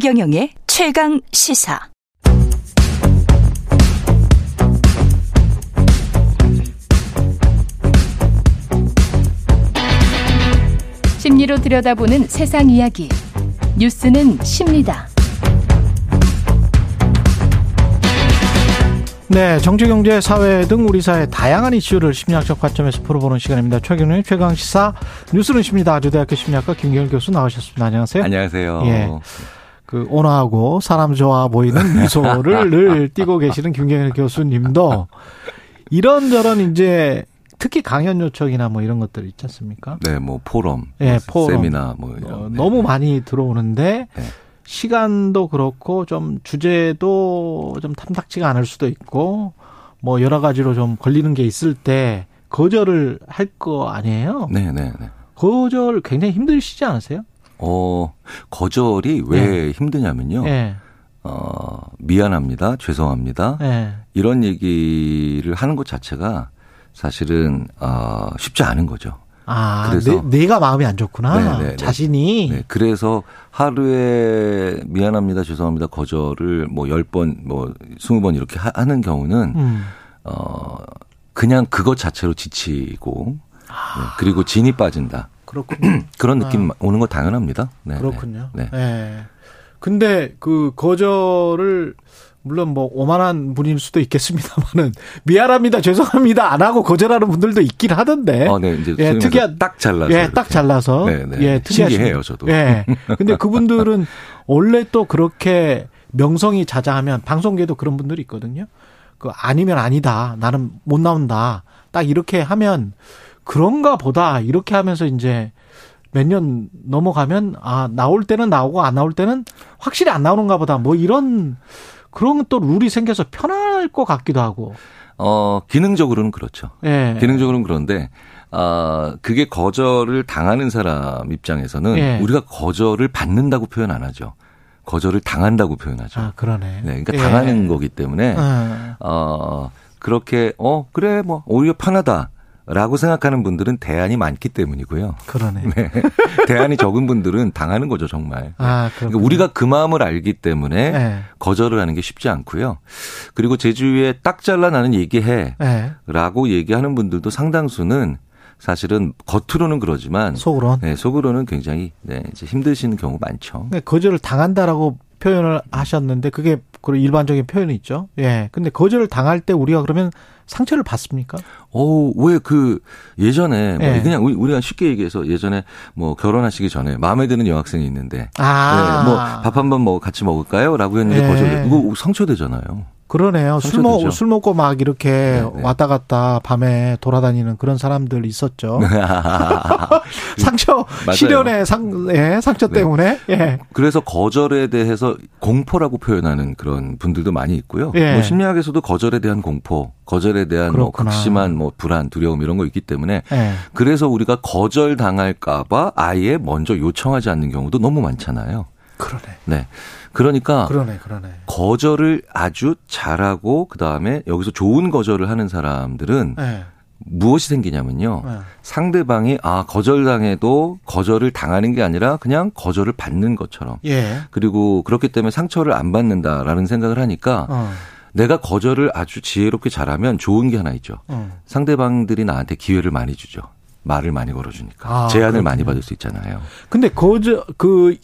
최경영의 최강 시사. 심리로 들여다보는 세상 이야기. 뉴스는 십니다. 네, 정치, 경제, 사회 등 우리 사회 다양한 이슈를 심리학적 관점에서 풀어보는 시간입니다. 최경영의 최강 시사 뉴스는 십니다. 아주대학교 심리학과 김경일 교수 나오셨습니다. 안녕하세요. 안녕하세요. 예. 그 온화하고 사람 좋아 보이는 미소를 늘 띠고 계시는 김경일 교수님도 이런저런 이제 특히 강연 요청이나 뭐 이런 것들 있지 않습니까? 네, 뭐 포럼, 예, 포럼. 세미나 뭐 이런. 어, 네. 너무 많이 들어오는데 네. 시간도 그렇고 좀 주제도 좀 탐탁지가 않을 수도 있고 뭐 여러 가지로 좀 걸리는 게 있을 때 거절을 할 거 아니에요? 네, 네, 네. 거절 굉장히 힘드시지 않으세요? 어, 거절이 왜 힘드냐면요. 예. 어, 미안합니다. 죄송합니다. 예. 이런 얘기를 하는 것 자체가 사실은 어, 쉽지 않은 거죠. 아, 그래서- 내, 가 마음이 안 좋구나. 네, 네, 네. 자신이. 네, 그래서 하루에 미안합니다. 죄송합니다. 거절을 뭐 10번, 뭐 20번 이렇게 하- 하는 경우는 음. 어, 그냥 그것 자체로 지치고 네, 그리고 진이 빠진다. 그렇군요. 그런 느낌 오는 거 당연합니다. 네, 그렇군요. 네. 예. 네. 근데 그 거절을 물론 뭐 오만한 분일 수도 있겠습니다만은 미안합니다, 죄송합니다 안 하고 거절하는 분들도 있긴 하던데. 어, 네, 이제 예, 특이한- 딱 잘라서. 예. 딱 잘라서. 네, 네. 예, 분. 저도. 예. 근데 그분들은 원래 또 그렇게 명성이 자자하면 방송계도 그런 분들이 있거든요. 그 아니면 아니다. 나는 못 나온다. 딱 이렇게 하면 그런가 보다. 이렇게 하면서 이제 몇 년 넘어가면 아, 나올 때는 나오고 안 나올 때는 확실히 안 나오는가 보다. 뭐 이런 그런 또 룰이 생겨서 편할 것 같기도 하고. 어, 기능적으로는 그렇죠. 예. 기능적으로는 그런데 아, 그게 거절을 당하는 사람 입장에서는 예. 우리가 거절을 받는다고 표현 안 하죠. 거절을 당한다고 표현하죠. 아, 그러네. 네, 그러니까 예. 당하는 거기 때문에 어. 어, 그렇게 어, 그래 뭐 오히려 편하다. 라고 생각하는 분들은 대안이 많기 때문이고요. 그러네. 네. 대안이 적은 분들은 당하는 거죠, 정말. 아, 그러니까. 우리가 그 마음을 알기 때문에 예. 거절을 하는 게 쉽지 않고요. 그리고 제 주위에 딱 잘라 나는 얘기해. 예. 라고 얘기하는 분들도 상당수는 사실은 겉으로는 그러지만 속으론. 네, 속으로는 굉장히 네, 이제 힘드시는 경우 많죠. 근데 거절을 당한다라고 표현을 하셨는데 그게 그런 일반적인 표현이 있죠. 예. 근데 거절을 당할 때 우리가 그러면 상처를 받습니까? 어, 왜 그 예전에 뭐 네. 그냥 우리- 우리가 쉽게 얘기해서 예전에 뭐 결혼하시기 전에 마음에 드는 여학생이 있는데 아. 네, 뭐밥 한번 뭐 같이 먹을까요? 라고 했는데 네. 거절. 이거 상처되잖아요. 그러네요. 술, 먹. 술 먹고 막 이렇게 네, 네. 왔다 갔다 밤에 돌아다니는 그런 사람들 있었죠. 상처. 실연의 상, 예, 상처 네. 때문에. 예. 그래서 거절에 대해서 공포라고 표현하는 그런 분들도 많이 있고요. 예. 뭐 심리학에서도 거절에 대한 공포, 거절에 대한 뭐 그렇구나. 극심한 뭐 불안, 두려움 이런 거 있기 때문에 예. 그래서 우리가 거절 당할까봐 아예 먼저 요청하지 않는 경우도 너무 많잖아요. 그러네. 네. 그러니까 그러네, 그러네. 거절을 아주 잘하고 그 다음에 여기서 좋은 거절을 하는 사람들은 예. 무엇이 생기냐면요. 예. 상대방이 아 거절당해도 거절을 당하는 게 아니라 그냥 거절을 받는 것처럼 예. 그리고 그렇기 때문에 상처를 안 받는다라는 생각을 하니까 어. 내가 거절을 아주 지혜롭게 잘하면 좋은 게 하나 있죠. 어. 상대방들이 나한테 기회를 많이 주죠. 말을 많이 걸어주니까 아, 제안을 많이 그렇군요. 받을 수 있잖아요. 근데 거절 그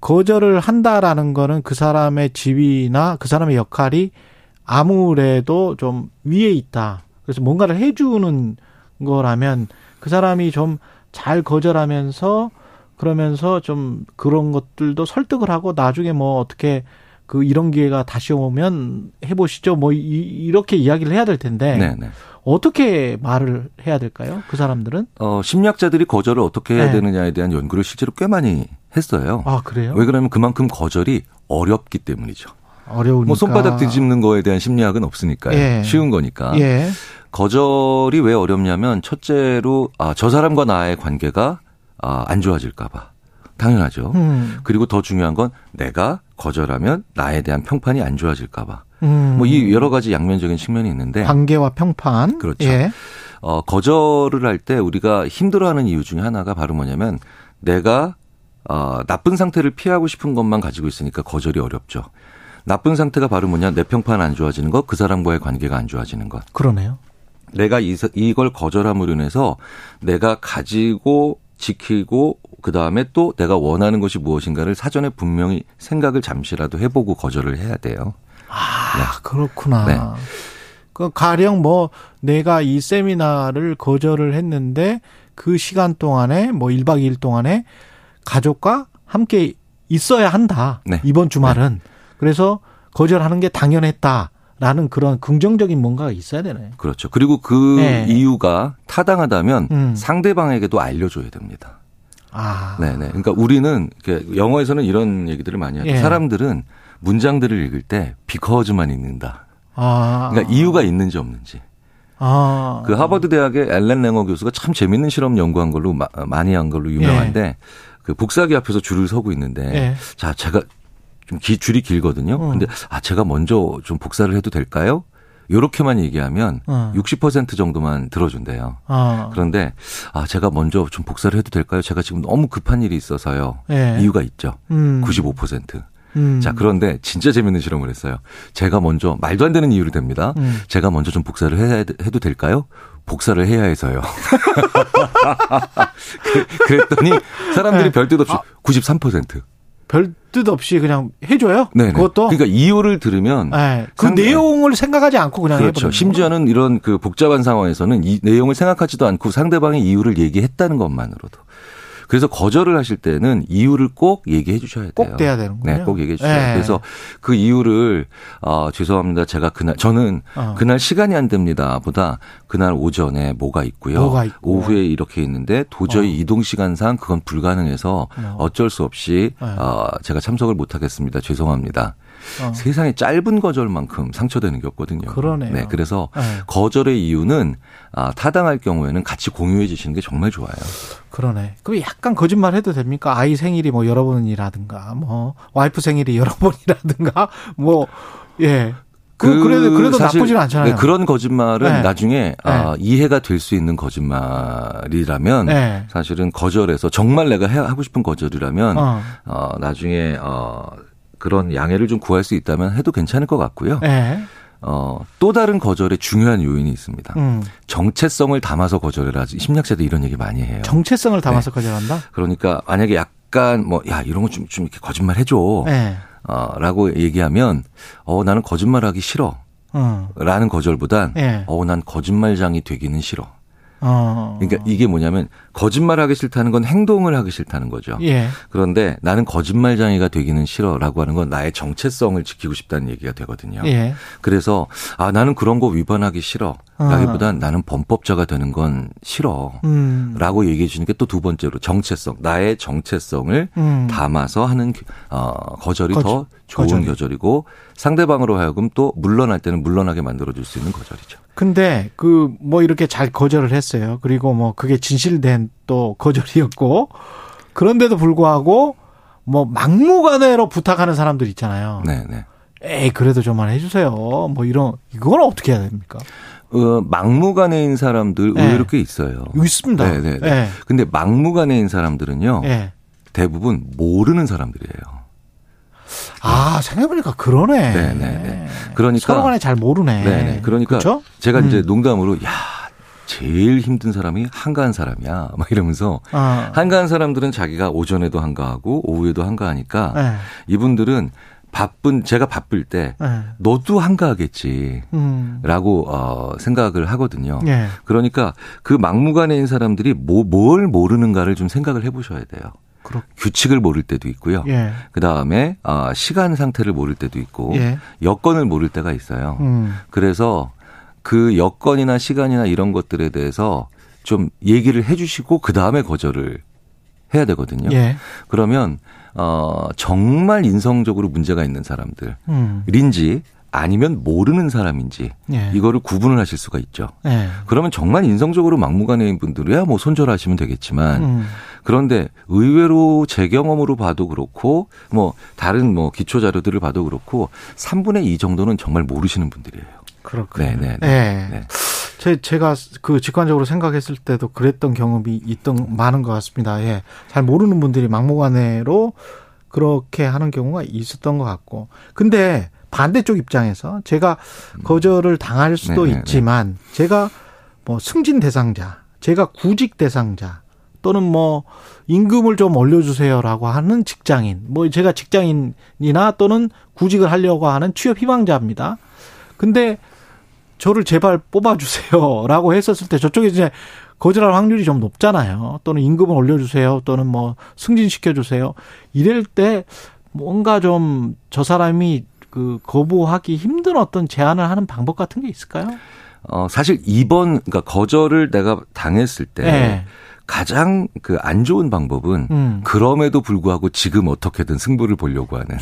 거절을 한다라는 거는 그 사람의 지위나 그 사람의 역할이 아무래도 좀 위에 있다. 그래서 뭔가를 해주는 거라면 그 사람이 좀 잘 거절하면서 그러면서 좀 그런 것들도 설득을 하고 나중에 뭐 어떻게 그 이런 기회가 다시 오면 해보시죠. 뭐 이, 이렇게 이야기를 해야 될 텐데 네, 네. 어떻게 말을 해야 될까요? 그 사람들은? 어, 심리학자들이 거절을 어떻게 해야 네. 되느냐에 대한 연구를 실제로 꽤 많이 했어요. 아 그래요? 왜 그러면 그만큼 거절이 어렵기 때문이죠. 어려우니까. 뭐 손바닥 뒤집는 거에 대한 심리학은 없으니까요. 예. 쉬운 거니까. 예. 거절이 왜 어렵냐면 첫째로 아, 저 사람과 나의 관계가 아, 안 좋아질까 봐 당연하죠. 음. 그리고 더 중요한 건 내가 거절하면 나에 대한 평판이 안 좋아질까 봐. 음. 뭐이 여러 가지 양면적인 측면이 있는데 관계와 평판. 그렇죠. 예. 어, 거절을 할 때 우리가 힘들어하는 이유 중에 하나가 바로 뭐냐면 내가 어, 나쁜 상태를 피하고 싶은 것만 가지고 있으니까 거절이 어렵죠. 나쁜 상태가 바로 뭐냐 내 평판 안 좋아지는 것, 그 사람과의 관계가 안 좋아지는 것. 그러네요. 내가 이, 이걸 거절함으로 인해서 내가 가지고 지키고 그 다음에 또 내가 원하는 것이 무엇인가를 사전에 분명히 생각을 잠시라도 해보고 거절을 해야 돼요. 아, 네. 그렇구나. 네. 그 가령 뭐 내가 이 세미나를 거절을 했는데 그 시간 동안에 뭐 1박 2일 동안에 가족과 함께 있어야 한다. 네. 이번 주말은. 네. 그래서 거절하는 게 당연했다. 라는 그런 긍정적인 뭔가가 있어야 되네. 그렇죠. 그리고 그 네. 이유가 타당하다면 음. 상대방에게도 알려줘야 됩니다. 아. 네네. 그러니까 우리는 영어에서는 이런 얘기들을 많이 하죠. 예. 사람들은 문장들을 읽을 때 비커즈만 읽는다. 아. 그러니까 이유가 있는지 없는지. 아. 그 하버드 대학의 앨런 랭어 교수가 참 재밌는 실험 연구한 걸로 많이 한 걸로 유명한데 예. 그 복사기 앞에서 줄을 서고 있는데 예. 자 제가 좀 기, 줄이 길거든요. 어. 근데 아 제가 먼저 좀 복사를 해도 될까요? 요렇게만 얘기하면 어. 60% 정도만 들어준대요. 어. 그런데 아 제가 먼저 좀 복사를 해도 될까요? 제가 지금 너무 급한 일이 있어서요. 예. 이유가 있죠. 음. 95%. 음. 자, 그런데 진짜 재밌는 실험을 했어요. 제가 먼저 말도 안 되는 이유를 댑니다. 음. 제가 먼저 좀 복사를 해, 해도 될까요? 복사를 해야 해서요. 그랬더니 사람들이 네. 별뜻 없이 아. 93%. 별뜻 없이 그냥 해줘요? 네. 그것도 그러니까 이유를 들으면 네. 그 상대... 내용을 생각하지 않고 그냥 그렇죠. 심지어는 이런 그 복잡한 상황에서는 이 내용을 생각하지도 않고 상대방의 이유를 얘기했다는 것만으로도 그래서 거절을 하실 때는 이유를 꼭 얘기해 주셔야 돼요. 꼭 돼야 되는군요. 네, 꼭 얘기해 주셔야 돼요. 네. 그래서 그 이유를 어 죄송합니다. 제가 그날 저는 어. 그날 시간이 안 됩니다. 보다 그날 오전에 뭐가 있고요. 뭐가 있고. 오후에 이렇게 있는데 도저히 어. 이동 시간상 그건 불가능해서 어. 어쩔 수 없이 네. 어 제가 참석을 못 하겠습니다. 죄송합니다. 어. 세상에 짧은 거절만큼 상처되는 게 없거든요. 그러네요. 네, 그래서 네. 거절의 이유는 아, 타당할 경우에는 같이 공유해 주시는 게 정말 좋아요. 그러네. 그럼 약간 거짓말 해도 됩니까? 아이 생일이 뭐 여러 번이라든가, 뭐 와이프 생일이 여러 번이라든가, 뭐 예. 그, 그래도, 그래도 나쁘지는 않잖아요. 네, 그런 거짓말은 네. 나중에 네. 아, 이해가 될 수 있는 거짓말이라면 네. 사실은 거절해서 정말 내가 해, 하고 싶은 거절이라면 어. 어 나중에 어, 그런 양해를 좀 구할 수 있다면 해도 괜찮을 것 같고요. 네. 어, 또 다른 거절의 중요한 요인이 있습니다. 음. 정체성을 담아서 거절을 하지. 심리학자들 이런 얘기 많이 해요. 정체성을 담아서 네. 거절한다? 그러니까 만약에 약간 뭐, 야, 이런 거 좀, 좀 이렇게 거짓말 해줘. 네. 어, 라고 얘기하면, 어, 나는 거짓말 하기 싫어. 음. 라는 거절보단, 네. 어, 난 거짓말장이 되기는 싫어. 어. 그러니까 이게 뭐냐면 거짓말 하기 싫다는 건 행동을 하기 싫다는 거죠. 예. 그런데 나는 거짓말장애가 되기는 싫어라고 하는 건 나의 정체성을 지키고 싶다는 얘기가 되거든요. 예. 그래서 아 나는 그런 거 위반하기 싫어. 라기보단 어. 나는 범법자가 되는 건 싫어. 음. 라고 얘기해 주는 게 또 두 번째로 정체성. 나의 정체성을 음. 담아서 하는 어 거절이 거절. 더 좋은 거절. 거절이고 상대방으로 하여금 또 물러날 때는 물러나게 만들어 줄 수 있는 거절이죠. 근데 그 뭐 이렇게 잘 거절을 했어요. 그리고 뭐 그게 진실된 또 거절이었고 그런데도 불구하고 뭐 막무가내로 부탁하는 사람들 있잖아요. 네, 네. 에이 그래도 좀만 해주세요. 뭐 이런 이건 어떻게 해야 됩니까? 어, 막무가내인 사람들 네. 의외로 꽤 있어요. 있습니다. 네, 네, 네. 네. 근데 막무가내인 사람들은요. 네. 대부분 모르는 사람들이에요. 아, 생각해보니까 그러네. 네네. 네, 네. 그러니까. 서로 간에 잘 모르네. 네네. 그러니까. 그쵸? 제가 음. 이제 농담으로, 야, 제일 힘든 사람이 한가한 사람이야. 막 이러면서. 어. 한가한 사람들은 자기가 오전에도 한가하고 오후에도 한가하니까 네. 이분들은 바쁜 제가 바쁠 때 네. 너도 한가하겠지 음. 라고 어 생각을 하거든요. 네. 그러니까 그 막무가내인 사람들이 뭐 뭘 모르는가를 좀 생각을 해 보셔야 돼요. 그렇... 규칙을 모를 때도 있고요. 예. 그 다음에 아, 시간 상태를 모를 때도 있고 예. 여건을 모를 때가 있어요. 음. 그래서 그 여건이나 시간이나 이런 것들에 대해서 좀 얘기를 해주시고 그 다음에 거절을 해야 되거든요. 예. 그러면 어 정말 인성적으로 문제가 있는 사람들인지 음. 아니면 모르는 사람인지 예. 이거를 구분을 하실 수가 있죠. 예. 그러면 정말 인성적으로 막무가내인 분들이야 뭐 손절하시면 되겠지만 음. 그런데 의외로 제 경험으로 봐도 그렇고 뭐 다른 뭐 기초 자료들을 봐도 그렇고 3분의 2 정도는 정말 모르시는 분들이에요. 그렇군요. 네, 네, 네. 네. 제, 제가 그 직관적으로 생각했을 때도 그랬던 경험이 있던, 많은 것 같습니다. 예. 잘 모르는 분들이 막무가내로 그렇게 하는 경우가 있었던 것 같고. 근데 반대쪽 입장에서 제가 거절을 당할 수도 네네네. 네, 네. 있지만 제가 뭐 승진 대상자, 제가 구직 대상자 또는 뭐 임금을 좀 올려주세요라고 하는 직장인, 뭐 제가 직장인이나 또는 구직을 하려고 하는 취업 희망자입니다. 근데 저를 제발 뽑아주세요 라고 했었을 때 저쪽에 이제 거절할 확률이 좀 높잖아요. 또는 임금을 올려주세요. 또는 뭐 승진시켜주세요. 이럴 때 뭔가 좀 저 사람이 그 거부하기 힘든 어떤 제안을 하는 방법 같은 게 있을까요? 어, 사실 이번, 그러니까 거절을 내가 당했을 때 네. 가장 그 안 좋은 방법은 음. 그럼에도 불구하고 지금 어떻게든 승부를 보려고 하는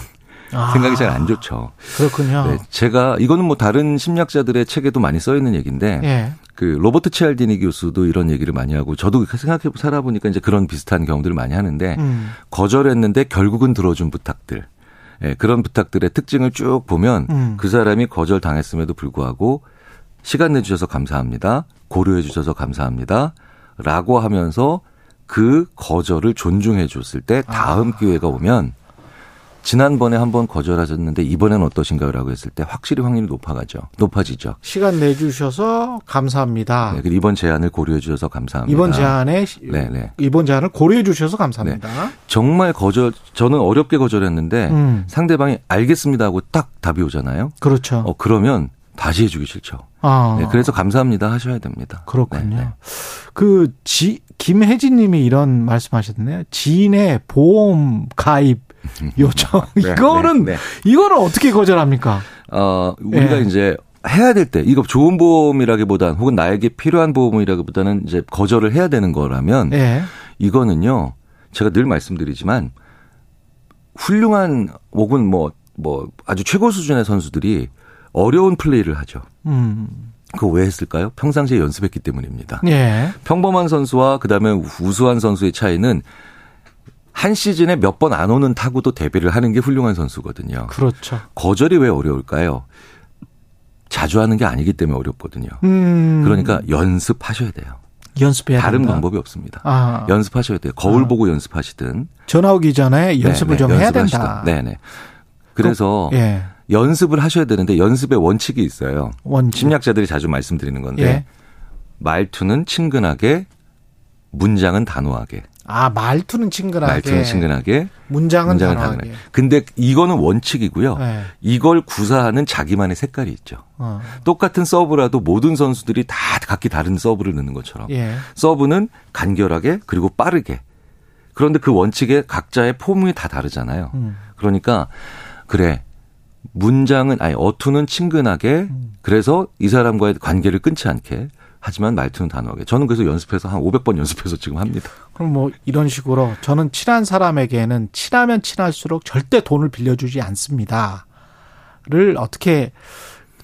아. 생각이 잘 안 좋죠. 그렇군요. 네, 제가 이거는 뭐 다른 심리학자들의 책에도 많이 써 있는 얘기인데 예. 그 로버트 치알디니 교수도 이런 얘기를 많이 하고 저도 생각해 살아보니까 이제 그런 비슷한 경우들을 많이 하는데 음. 거절했는데 결국은 들어준 부탁들. 예, 그런 부탁들의 특징을 쭉 보면 음. 그 사람이 거절 당했음에도 불구하고 시간 내 주셔서 감사합니다. 고려해 주셔서 감사합니다. 라고 하면서 그 거절을 존중해 줬을 때 다음 아. 기회가 오면 지난번에 한번 거절하셨는데 이번에는 어떠신가요? 라고 했을 때 확실히 확률이 높아가죠. 높아지죠. 시간 내주셔서 감사합니다. 네, 그리고 이번 제안을 고려해 주셔서 감사합니다. 이번 제안에 네네. 네. 이번 제안을 고려해 주셔서 감사합니다. 네. 정말 거절 저는 어렵게 거절했는데 음. 상대방이 알겠습니다 하고 딱 답이 오잖아요. 그렇죠. 어 그러면 다시 해주기 싫죠. 아. 네, 그래서 감사합니다 하셔야 됩니다. 그렇군요. 네, 네. 그 지, 김혜진 님이 이런 말씀하셨네요. 지인의 보험 가입 요청. 네, 이거는, 네, 네. 이거는 어떻게 거절합니까? 어, 우리가 이제 해야 될 때, 이거 좋은 보험이라기보단 혹은 나에게 필요한 보험이라기보다는 이제 거절을 해야 되는 거라면 이거는요, 제가 늘 말씀드리지만 훌륭한 혹은 뭐, 뭐 아주 최고 수준의 선수들이 어려운 플레이를 하죠. 음. 그거 왜 했을까요? 평상시에 연습했기 때문입니다. 예. 평범한 선수와 그다음에 우수한 선수의 차이는 한 시즌에 몇 번 안 오는 타구도 대비를 하는 게 훌륭한 선수거든요. 그렇죠. 거절이 왜 어려울까요? 자주 하는 게 아니기 때문에 어렵거든요. 음. 그러니까 연습하셔야 돼요. 연습해야 다른 된다. 방법이 없습니다. 아. 연습하셔야 돼요. 거울 아. 보고 연습하시든 전화 오기 전에 연습을 네네, 좀 해야 된다. 네네. 그래서 그, 예. 연습을 하셔야 되는데 연습의 원칙이 있어요. 원칙. 심리학자들이 자주 말씀드리는 건데 예. 말투는 친근하게 문장은 단호하게. 아 말투는 친근하게. 말투는 친근하게. 문장은, 문장은 단호하게. 단호하게. 근데 이거는 원칙이고요. 네. 이걸 구사하는 자기만의 색깔이 있죠. 어. 똑같은 서브라도 모든 선수들이 다 각기 다른 서브를 넣는 것처럼 예. 서브는 간결하게 그리고 빠르게. 그런데 그 원칙에 각자의 폼이 다 다르잖아요. 음. 그러니까 그래 문장은 아니 어투는 친근하게 음. 그래서 이 사람과의 관계를 끊지 않게 하지만 말투는 단호하게. 저는 그래서 연습해서 한 500번 연습해서 지금 합니다. 그럼 뭐 이런 식으로 저는 친한 사람에게는 친하면 친할수록 절대 돈을 빌려주지 않습니다.를 어떻게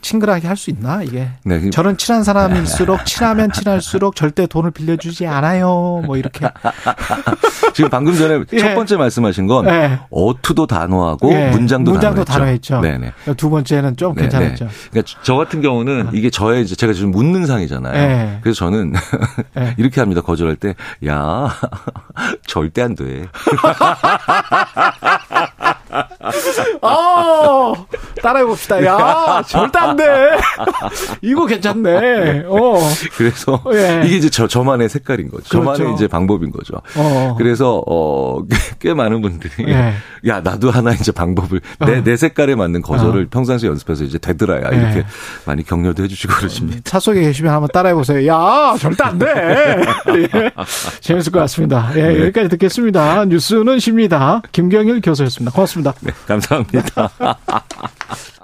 친근하게 할 수 있나 이게 네. 그 저는 친한 사람일수록 친하면 친할수록 절대 돈을 빌려주지 않아요 뭐 이렇게 지금 방금 전에 예. 첫 번째 말씀하신 건 예. 어투도 단호하고 예. 문장도, 문장도 단호했죠. 네네. 두 번째는 좀 네네. 괜찮았죠. 그러니까 저 같은 경우는 이게 저의 이제 제가 지금 묻는 상이잖아요. 예. 그래서 저는 예. 이렇게 합니다. 거절할 때 야 절대 안 돼. 아, 따라해 봅시다. 야, 절대 안 돼. 이거 괜찮네. 어. 그래서 예. 이게 이제 저 저만의 색깔인 거죠. 그렇죠. 저만의 이제 방법인 거죠. 어. 그래서 어 꽤 많은 분들이 예. 야 나도 하나 이제 방법을 내내 어. 내 색깔에 맞는 거절을 어. 평상시에 연습해서 이제 되더라야 이렇게 예. 많이 격려도 해주시고 그러십니다. 차 속에 계시면 한번 따라해 보세요. 야, 절대 안 돼. 예. 재밌을 것 같습니다. 예, 네. 여기까지 듣겠습니다. 뉴스는 쉽니다. 김경일 교수였습니다. 고맙습니다. 네, 감사합니다.